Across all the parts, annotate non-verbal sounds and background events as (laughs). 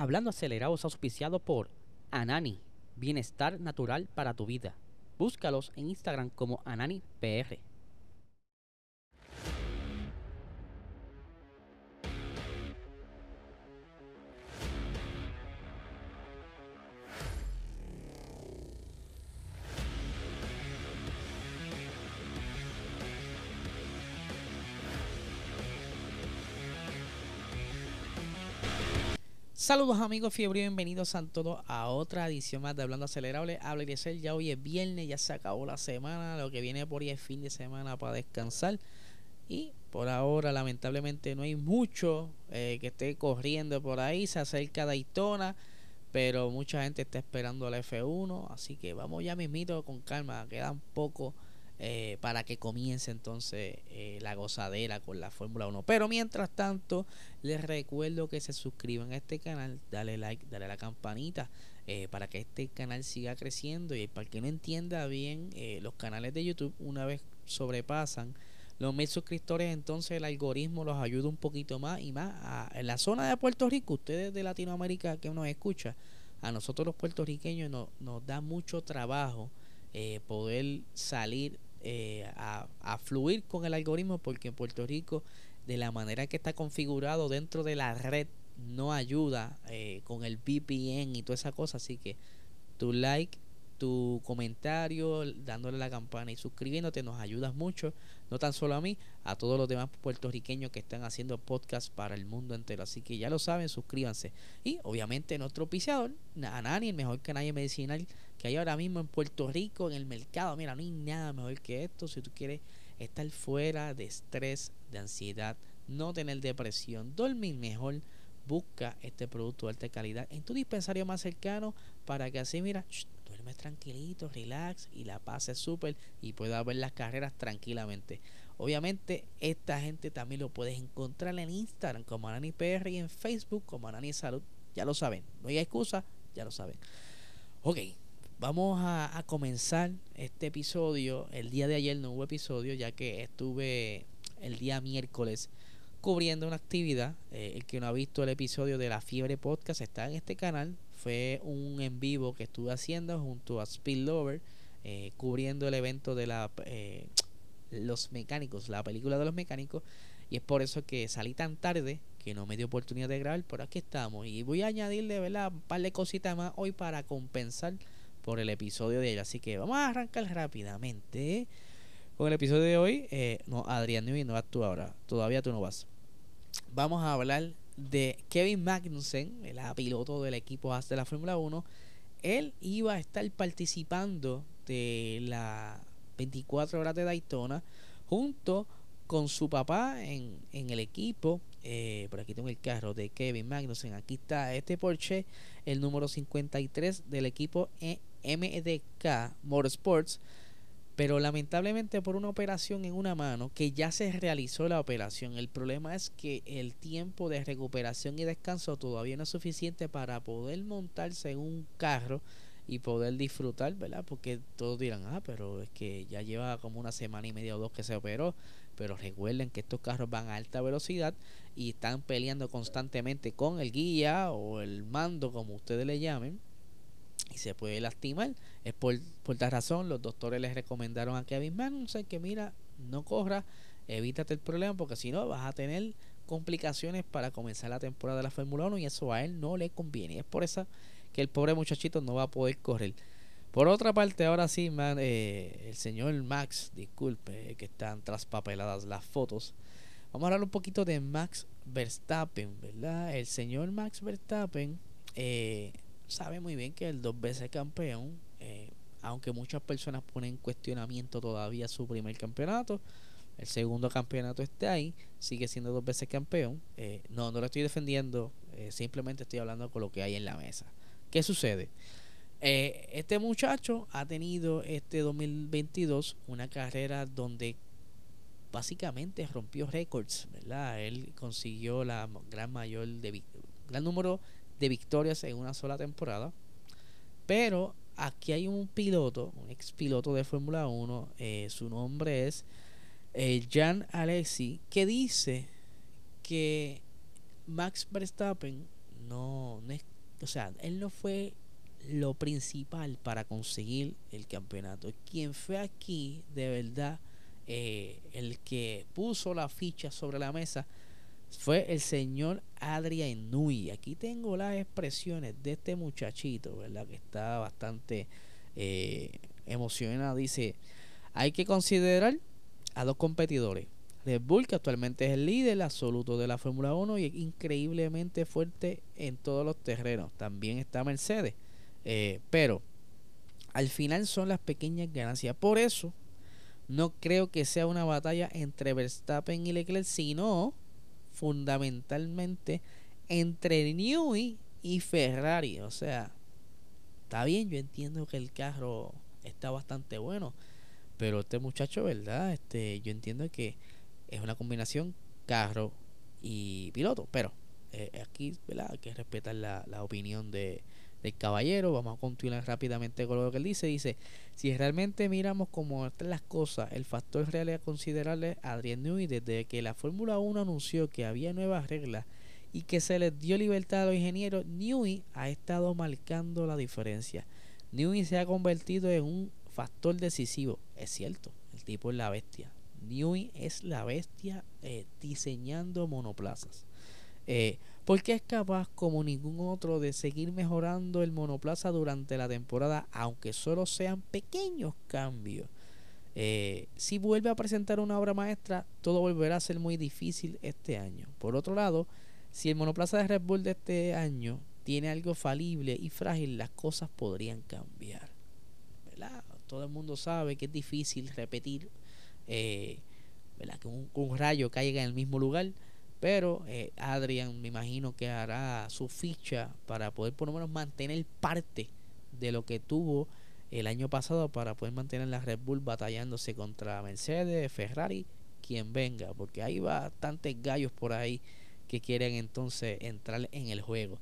Hablando acelerado es auspiciado por Anani, bienestar natural para tu vida. Búscalos en Instagram como AnaniPR. Saludos amigos fiebre, bienvenidos a todos a otra edición más de Hablando Acelerable. Habla ser ya hoy es viernes, ya se acabó la semana, lo que viene por ahí es fin de semana para descansar. Y por ahora lamentablemente no hay mucho eh, que esté corriendo por ahí, se acerca Daytona, pero mucha gente está esperando la F1, así que vamos ya mismito con calma, quedan poco eh, para que comience entonces eh, la gozadera con la Fórmula 1. Pero mientras tanto, les recuerdo que se suscriban a este canal, dale like, dale a la campanita eh, para que este canal siga creciendo. Y para que no entienda bien, los canales de YouTube una vez sobrepasan los mil suscriptores, entonces el algoritmo los ayuda un poquito más y más. en la zona de Puerto Rico, ustedes de Latinoamérica que nos escucha, a nosotros los puertorriqueños nos, nos da mucho trabajo poder salir eh, a, fluir con el algoritmo porque en Puerto Rico de la manera que está configurado dentro de la red no ayuda eh, con el VPN y toda esa cosa. Así que tu like tu comentario, dándole la campana y suscribiéndote, nos ayudas mucho, no tan solo a mí, a todos los demás puertorriqueños que están haciendo podcast para el mundo entero. Así que ya lo saben, suscríbanse. Y obviamente nuestro oficiador, Anani, el mejor canal medicinal que hay ahora mismo en Puerto Rico, en el mercado. Mira, no hay nada mejor que esto. Si tú quieres estar fuera de estrés, de ansiedad, no tener depresión, dormir mejor busca este producto de alta calidad en tu dispensario más cercano para que así, mira, duermes tranquilito, relax y la pases súper y puedas ver las carreras tranquilamente. Obviamente, esta gente también lo puedes encontrar en Instagram como Anani PR y en Facebook como Anani Salud. Ya lo saben, no hay excusa, ya lo saben. Ok, vamos a, a comenzar este episodio. El día de ayer no hubo episodio ya que estuve el día miércoles cubriendo una actividad. Eh, el que no ha visto el episodio de la Fiebre Podcast está en este canal. Fue un en vivo que estuve haciendo junto a Spillover, eh, cubriendo el evento de la, eh, los mecánicos, la película de los mecánicos. Y es por eso que salí tan tarde que no me dio oportunidad de grabar, pero aquí estamos. Y voy a añadirle ¿verdad? un par de cositas más hoy para compensar por el episodio de ayer. Así que vamos a arrancar rápidamente con el episodio de hoy. no, Adrián no vas tú ahora. Todavía tú no vas vamos a hablar de Kevin Magnussen, el piloto del equipo Haas de la Fórmula 1. Él iba a estar participando de la 24 horas de Daytona junto con su papá en, en el equipo. Eh, por aquí tengo el carro de Kevin Magnussen. Aquí está este Porsche, el número 53 del equipo MDK Motorsports pero lamentablemente por una operación en una mano que ya se realizó la operación. El problema es que el tiempo de recuperación y descanso todavía no es suficiente para poder montarse en un carro y poder disfrutar, ¿verdad? Porque todos dirán, ah, pero es que ya lleva como una semana y media o dos que se operó. Pero recuerden que estos carros van a alta velocidad y están peleando constantemente con el guía o el mando, como ustedes le llamen y se puede lastimar. Es por, por tal razón, los doctores les recomendaron a Kevin Magnussen que mira, no corra, evítate el problema porque si no vas a tener complicaciones para comenzar la temporada de la Fórmula 1 y eso a él no le conviene. Es por eso que el pobre muchachito no va a poder correr. Por otra parte, ahora sí, eh, el señor Max, disculpe que están traspapeladas las fotos. Vamos a hablar un poquito de Max Verstappen, ¿verdad? El señor Max Verstappen eh, sabe muy bien que el dos veces campeón, eh, aunque muchas personas ponen en cuestionamiento todavía su primer campeonato, el segundo campeonato está ahí, sigue siendo dos veces campeón. Eh, no, no lo estoy defendiendo, eh, simplemente estoy hablando con lo que hay en la mesa. ¿Qué sucede? este muchacho ha tenido este 2022 una carrera donde básicamente rompió récords, ¿verdad? Él consiguió la gran mayor de gran número de victorias en una sola temporada. Pero aquí hay un piloto, un ex piloto de Fórmula 1, eh, su nombre es eh, Jan Alexi, que dice que Max Verstappen no, no es, o sea, él no fue lo principal para conseguir el campeonato. Quien fue aquí, de verdad, eh, el que puso la ficha sobre la mesa fue el señor Adrian Nui. Aquí tengo las expresiones de este muchachito, ¿verdad? Que está bastante eh, emocionado. Dice, hay que considerar a dos competidores. Red Bull, que actualmente es el líder absoluto de la Fórmula 1 y es increíblemente fuerte en todos los terrenos. También está Mercedes. Eh, pero al final son las pequeñas ganancias. Por eso no creo que sea una batalla entre Verstappen y Leclerc, sino fundamentalmente entre Newey y Ferrari. O sea, está bien, yo entiendo que el carro está bastante bueno, pero este muchacho, ¿verdad? Este, yo entiendo que es una combinación carro y piloto, pero eh, aquí, ¿verdad? Hay que respetar la, la opinión de, del caballero. Vamos a continuar rápidamente con lo que él dice. Dice, si realmente miramos cómo están las cosas, el factor real a Adrian Newey desde que la Fórmula 1 anunció que había nuevas reglas y que se les dio libertad a los ingenieros, Newey ha estado marcando la diferencia. Newey se ha convertido en un factor decisivo. Es cierto, el tipo es la bestia. Newey es la bestia eh, diseñando monoplazas. Eh, porque es capaz como ningún otro de seguir mejorando el monoplaza durante la temporada, aunque solo sean pequeños cambios. Eh, si vuelve a presentar una obra maestra, todo volverá a ser muy difícil este año. Por otro lado, si el monoplaza de Red Bull de este año tiene algo falible y frágil, las cosas podrían cambiar. Todo el mundo sabe que es difícil repetir eh, que un rayo caiga en el mismo lugar pero eh, Adrian me imagino que hará su ficha para poder por lo menos mantener parte de lo que tuvo el año pasado para poder mantener la Red Bull batallándose contra Mercedes, Ferrari, quien venga, porque hay bastantes gallos por ahí que quieren entonces entrar en el juego.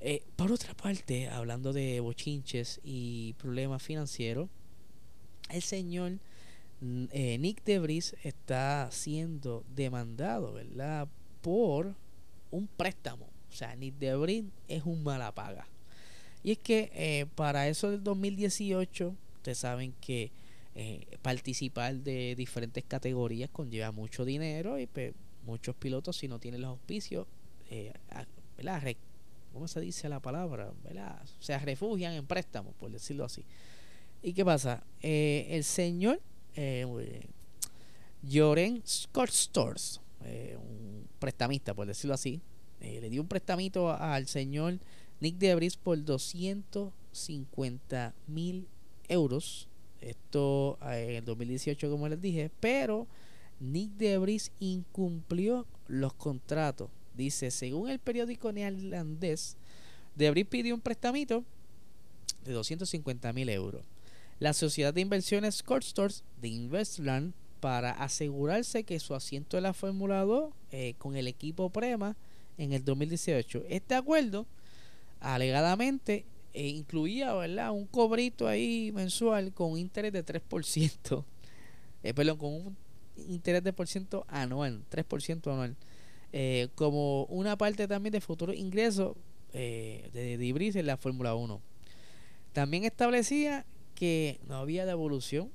Eh, por otra parte, hablando de bochinches y problemas financieros, el señor eh, Nick Debris está siendo demandado, ¿verdad? Por un préstamo. O sea, Nick Debris es un mala paga. Y es que eh, para eso del 2018, ustedes saben que eh, participar de diferentes categorías conlleva mucho dinero y pues, muchos pilotos, si no tienen los auspicios, ¿verdad? ¿Cómo se dice la palabra? ¿verdad? Se refugian en préstamos, por decirlo así. ¿Y qué pasa? el señor eh, Joren Scott Stores, eh, un prestamista, por decirlo así, eh, le dio un prestamito al señor Nick Debris por 250 mil euros. Esto en el 2018, como les dije, pero Nick Debris incumplió los contratos. Dice, según el periódico neerlandés, Debris pidió un prestamito de 250 mil euros la sociedad de inversiones Stores de Investland para asegurarse que su asiento en la Fórmula 2 eh, con el equipo Prema en el 2018. Este acuerdo alegadamente eh, incluía ¿verdad? un cobrito ahí mensual con interés de 3%, (laughs) eh, perdón, con un interés de por ciento anual, 3% anual, eh, como una parte también de futuros ingresos de, de en la Fórmula 1. También establecía que no había devolución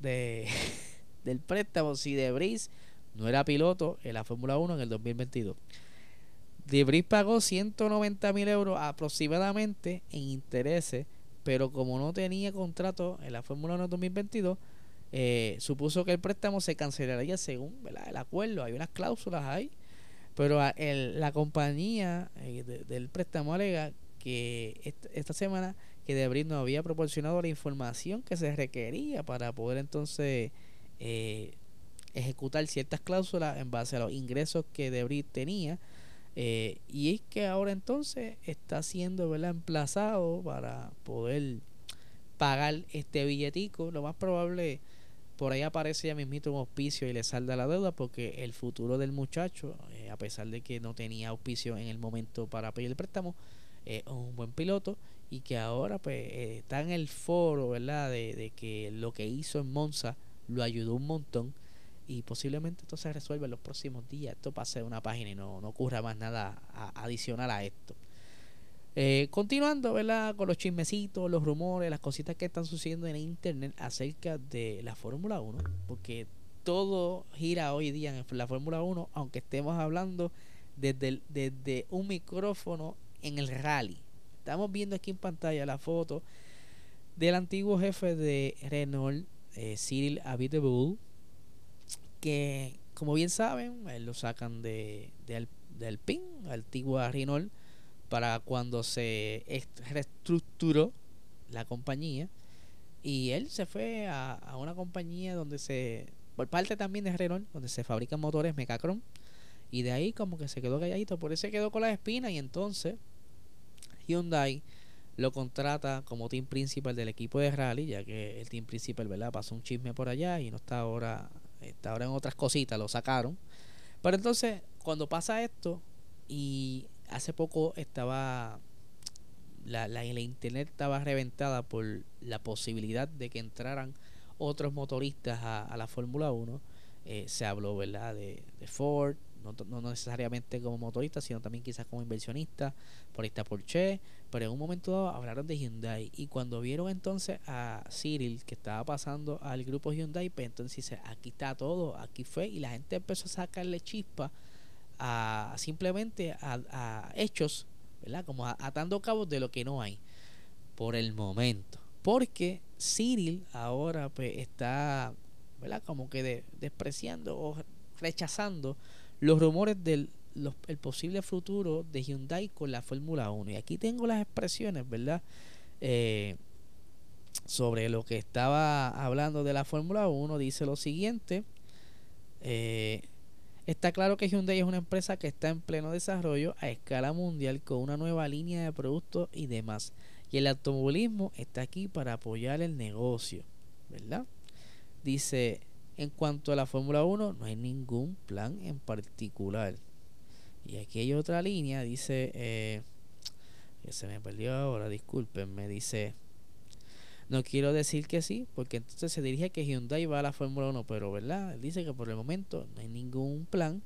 de, (laughs) del préstamo si Debris no era piloto en la Fórmula 1 en el 2022. Debris pagó 190 mil euros aproximadamente en intereses, pero como no tenía contrato en la Fórmula 1 en 2022, eh, supuso que el préstamo se cancelaría según el acuerdo. Hay unas cláusulas ahí, pero la compañía eh, del préstamo alega que esta semana que Debris no había proporcionado la información que se requería para poder entonces eh, ejecutar ciertas cláusulas en base a los ingresos que Debris tenía. Eh, y es que ahora entonces está siendo ¿verdad? emplazado para poder pagar este billetico. Lo más probable, por ahí aparece ya mismito un auspicio y le salda la deuda porque el futuro del muchacho, eh, a pesar de que no tenía auspicio en el momento para pedir el préstamo, es un buen piloto y que ahora pues eh, está en el foro, ¿verdad? De, que lo que hizo en Monza lo ayudó un montón y posiblemente esto se resuelva en los próximos días. Esto pase de una página y no, no ocurra más nada adicional a esto. Eh, continuando, ¿verdad? Con los chismecitos, los rumores, las cositas que están sucediendo en internet acerca de la Fórmula 1, porque todo gira hoy día en la Fórmula 1, aunque estemos hablando desde, desde un micrófono en el rally. Estamos viendo aquí en pantalla la foto del antiguo jefe de Renault, eh, Cyril Abiteboul, que como bien saben, él lo sacan de, de, de Alpine, antigua Renault, para cuando se reestructuró la compañía. Y él se fue a, a, una compañía donde se, por parte también de Renault, donde se fabrican motores Mecacron. Y de ahí como que se quedó calladito, por eso se quedó con la espina y entonces Hyundai lo contrata como team principal del equipo de rally, ya que el team principal, ¿verdad? Pasó un chisme por allá y no está ahora, está ahora en otras cositas, lo sacaron. Pero entonces, cuando pasa esto, y hace poco estaba, la, la, internet estaba reventada por la posibilidad de que entraran otros motoristas a, la Fórmula 1, eh, se habló, ¿verdad? De, de Ford, no, necesariamente como motorista, sino también quizás como inversionista, por esta Porsche, pero en un momento dado hablaron de Hyundai y cuando vieron entonces a Cyril que estaba pasando al grupo Hyundai, pues entonces dice, aquí está todo, aquí fue y la gente empezó a sacarle chispa a simplemente a, a hechos, ¿verdad? Como atando cabos de lo que no hay por el momento. Porque Cyril ahora pues está, ¿verdad? Como que despreciando o rechazando los rumores del el posible futuro de Hyundai con la Fórmula 1. Y aquí tengo las expresiones, ¿verdad? Eh, sobre lo que estaba hablando de la Fórmula 1. Dice lo siguiente. Eh, está claro que Hyundai es una empresa que está en pleno desarrollo a escala mundial con una nueva línea de productos y demás. Y el automovilismo está aquí para apoyar el negocio, ¿verdad? Dice, en cuanto a la Fórmula 1, no hay ningún plan en particular. Y aquí hay otra línea, dice, eh, que se me perdió ahora, discúlpenme, dice, no quiero decir que sí, porque entonces se dirige que Hyundai va a la Fórmula 1, pero verdad, dice que por el momento no hay ningún plan.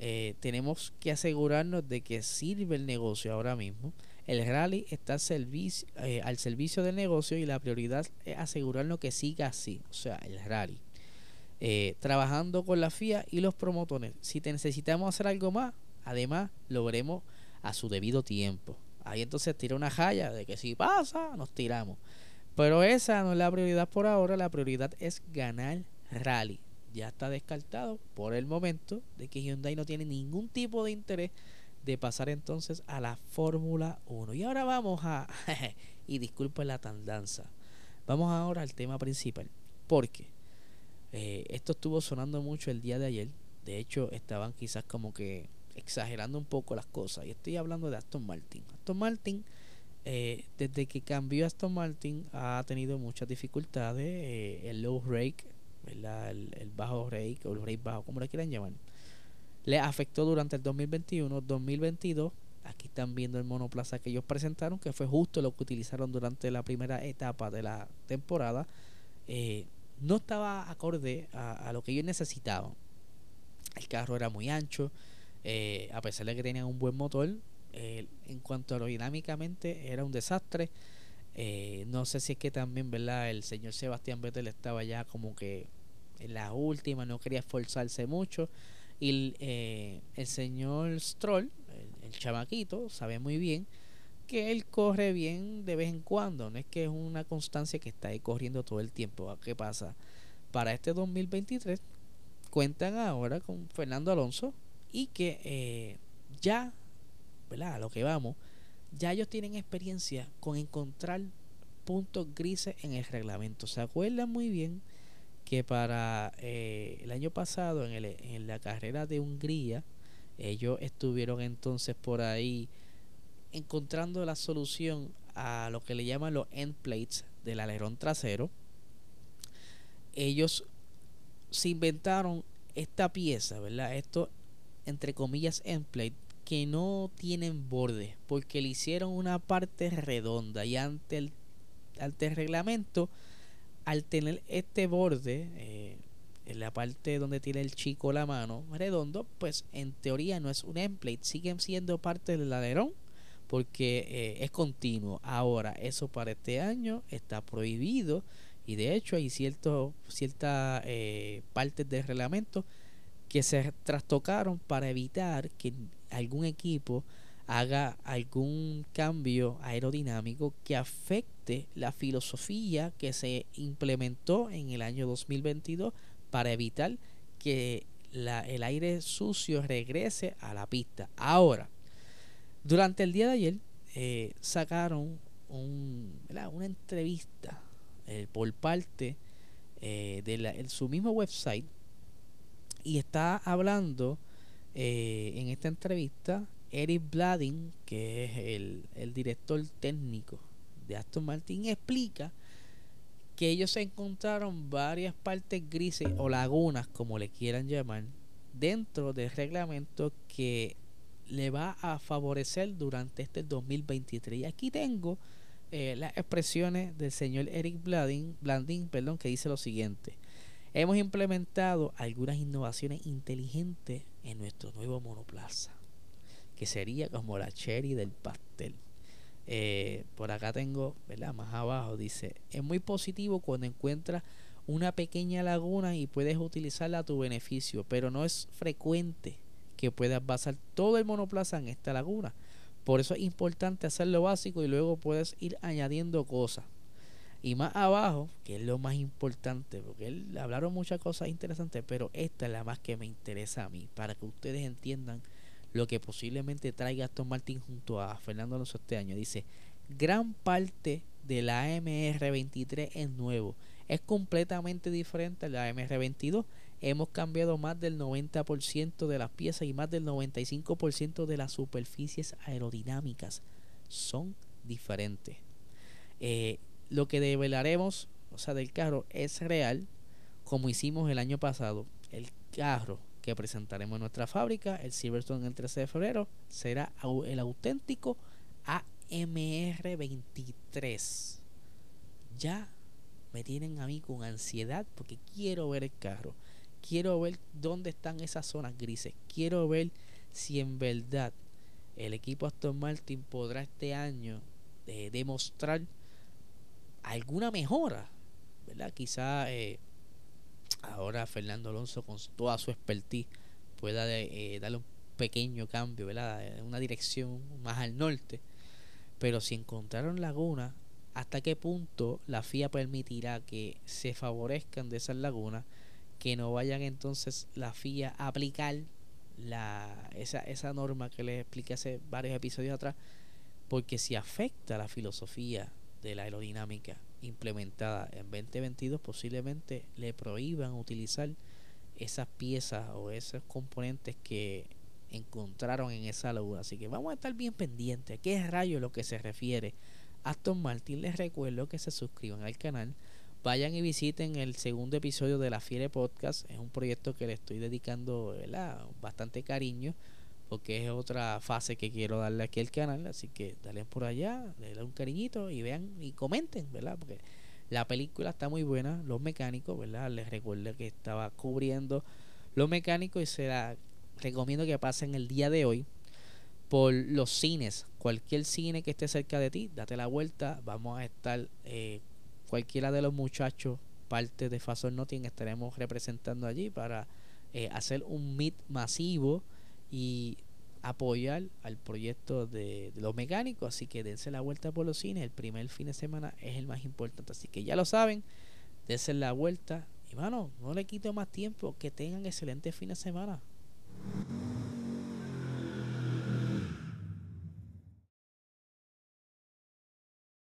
Eh, tenemos que asegurarnos de que sirve el negocio ahora mismo. El rally está servicio, eh, al servicio del negocio y la prioridad es asegurarnos que siga así, o sea, el rally. Eh, trabajando con la FIA y los promotores. Si te necesitamos hacer algo más, además lo veremos a su debido tiempo. Ahí entonces tira una jaya de que si pasa, nos tiramos. Pero esa no es la prioridad por ahora, la prioridad es ganar rally. Ya está descartado por el momento de que Hyundai no tiene ningún tipo de interés de pasar entonces a la Fórmula 1. Y ahora vamos a, (laughs) y disculpen la tandanza, vamos ahora al tema principal. Porque eh, esto estuvo sonando mucho el día de ayer. De hecho, estaban quizás como que exagerando un poco las cosas. Y estoy hablando de Aston Martin. Aston Martin, eh, desde que cambió Aston Martin, ha tenido muchas dificultades. Eh, el low rake, El, el, bajo rake o el rake bajo, como le quieran llamar, le afectó durante el 2021, 2022. Aquí están viendo el monoplaza que ellos presentaron, que fue justo lo que utilizaron durante la primera etapa de la temporada. Eh, no estaba acorde a, lo que ellos necesitaban. El carro era muy ancho, eh, a pesar de que tenían un buen motor, eh, en cuanto a aerodinámicamente era un desastre. Eh, no sé si es que también, ¿verdad? El señor Sebastián Vettel estaba ya como que en la última, no quería esforzarse mucho. Y el señor Stroll, el, el chamaquito, sabe muy bien que él corre bien de vez en cuando, no es que es una constancia que está ahí corriendo todo el tiempo. ¿Qué pasa? Para este 2023 cuentan ahora con Fernando Alonso y que eh, ya, ¿verdad? A lo que vamos, ya ellos tienen experiencia con encontrar puntos grises en el reglamento. Se acuerdan muy bien que para eh, el año pasado en, el, en la carrera de Hungría, ellos estuvieron entonces por ahí encontrando la solución a lo que le llaman los end plates del alerón trasero, ellos se inventaron esta pieza, ¿verdad? Esto, entre comillas, end plate, que no tienen borde, porque le hicieron una parte redonda y ante el, ante el reglamento, al tener este borde, eh, en la parte donde tiene el chico la mano redondo, pues en teoría no es un end plate, siguen siendo parte del alerón porque eh, es continuo. Ahora, eso para este año está prohibido y de hecho hay ciertos, ciertas eh, partes del reglamento que se trastocaron para evitar que algún equipo haga algún cambio aerodinámico que afecte la filosofía que se implementó en el año 2022 para evitar que el aire sucio regrese a la pista. Ahora, durante el día de ayer eh, sacaron una entrevista eh, por parte eh, de su mismo website y está hablando en esta entrevista Eric Blading, que es el, el director técnico de Aston Martin, explica que ellos encontraron varias partes grises o lagunas, como le quieran llamar, dentro del reglamento que le va a favorecer durante este 2023. Y aquí tengo eh, las expresiones del señor Eric Blanding, Blanding perdón, que dice lo siguiente. Hemos implementado algunas innovaciones inteligentes en nuestro nuevo monoplaza, que sería como la cherry del pastel. Eh, por acá tengo, ¿verdad? Más abajo dice, es muy positivo cuando encuentras una pequeña laguna y puedes utilizarla a tu beneficio, pero no es frecuente que puedas basar todo el monoplaza en esta laguna. Por eso es importante hacer lo básico y luego puedes ir añadiendo cosas. Y más abajo, que es lo más importante, porque él hablaron muchas cosas interesantes, pero esta es la más que me interesa a mí, para que ustedes entiendan lo que posiblemente traiga Aston Martin junto a Fernando Alonso este año. Dice, gran parte de la AMR23 es nuevo. Es completamente diferente a la AMR22. Hemos cambiado más del 90% de las piezas y más del 95% de las superficies aerodinámicas. Son diferentes. Eh, lo que develaremos, o sea, del carro es real, como hicimos el año pasado. El carro que presentaremos en nuestra fábrica, el Silverstone el 13 de febrero, será el auténtico AMR23. Ya me tienen a mí con ansiedad porque quiero ver el carro. Quiero ver dónde están esas zonas grises. Quiero ver si en verdad el equipo Aston Martin podrá este año eh, demostrar alguna mejora. ¿verdad? Quizá eh, ahora Fernando Alonso con toda su expertise pueda eh, darle un pequeño cambio, ¿verdad? una dirección más al norte. Pero si encontraron lagunas, ¿hasta qué punto la FIA permitirá que se favorezcan de esas lagunas? Que no vayan entonces la FIA a aplicar la, esa, esa norma que les expliqué hace varios episodios atrás, porque si afecta la filosofía de la aerodinámica implementada en 2022 posiblemente le prohíban utilizar esas piezas o esos componentes que encontraron en esa laguna. Así que vamos a estar bien pendientes. ¿Qué rayo lo que se refiere? Aston Martin les recuerdo que se suscriban al canal. Vayan y visiten el segundo episodio de la Fiere Podcast. Es un proyecto que le estoy dedicando bastante cariño porque es otra fase que quiero darle aquí al canal, así que dale por allá, denle un cariñito y vean y comenten, ¿verdad? Porque la película está muy buena, los mecánicos, ¿verdad? Les recuerdo que estaba cubriendo los mecánicos y se la recomiendo que pasen el día de hoy por los cines, cualquier cine que esté cerca de ti, date la vuelta, vamos a estar eh, cualquiera de los muchachos parte de Fasol Noting estaremos representando allí para eh, hacer un meet masivo y apoyar al proyecto de, los mecánicos. Así que dense la vuelta por los cines. El primer fin de semana es el más importante. Así que ya lo saben, dense la vuelta. Y mano, no le quito más tiempo. Que tengan excelente fin de semana.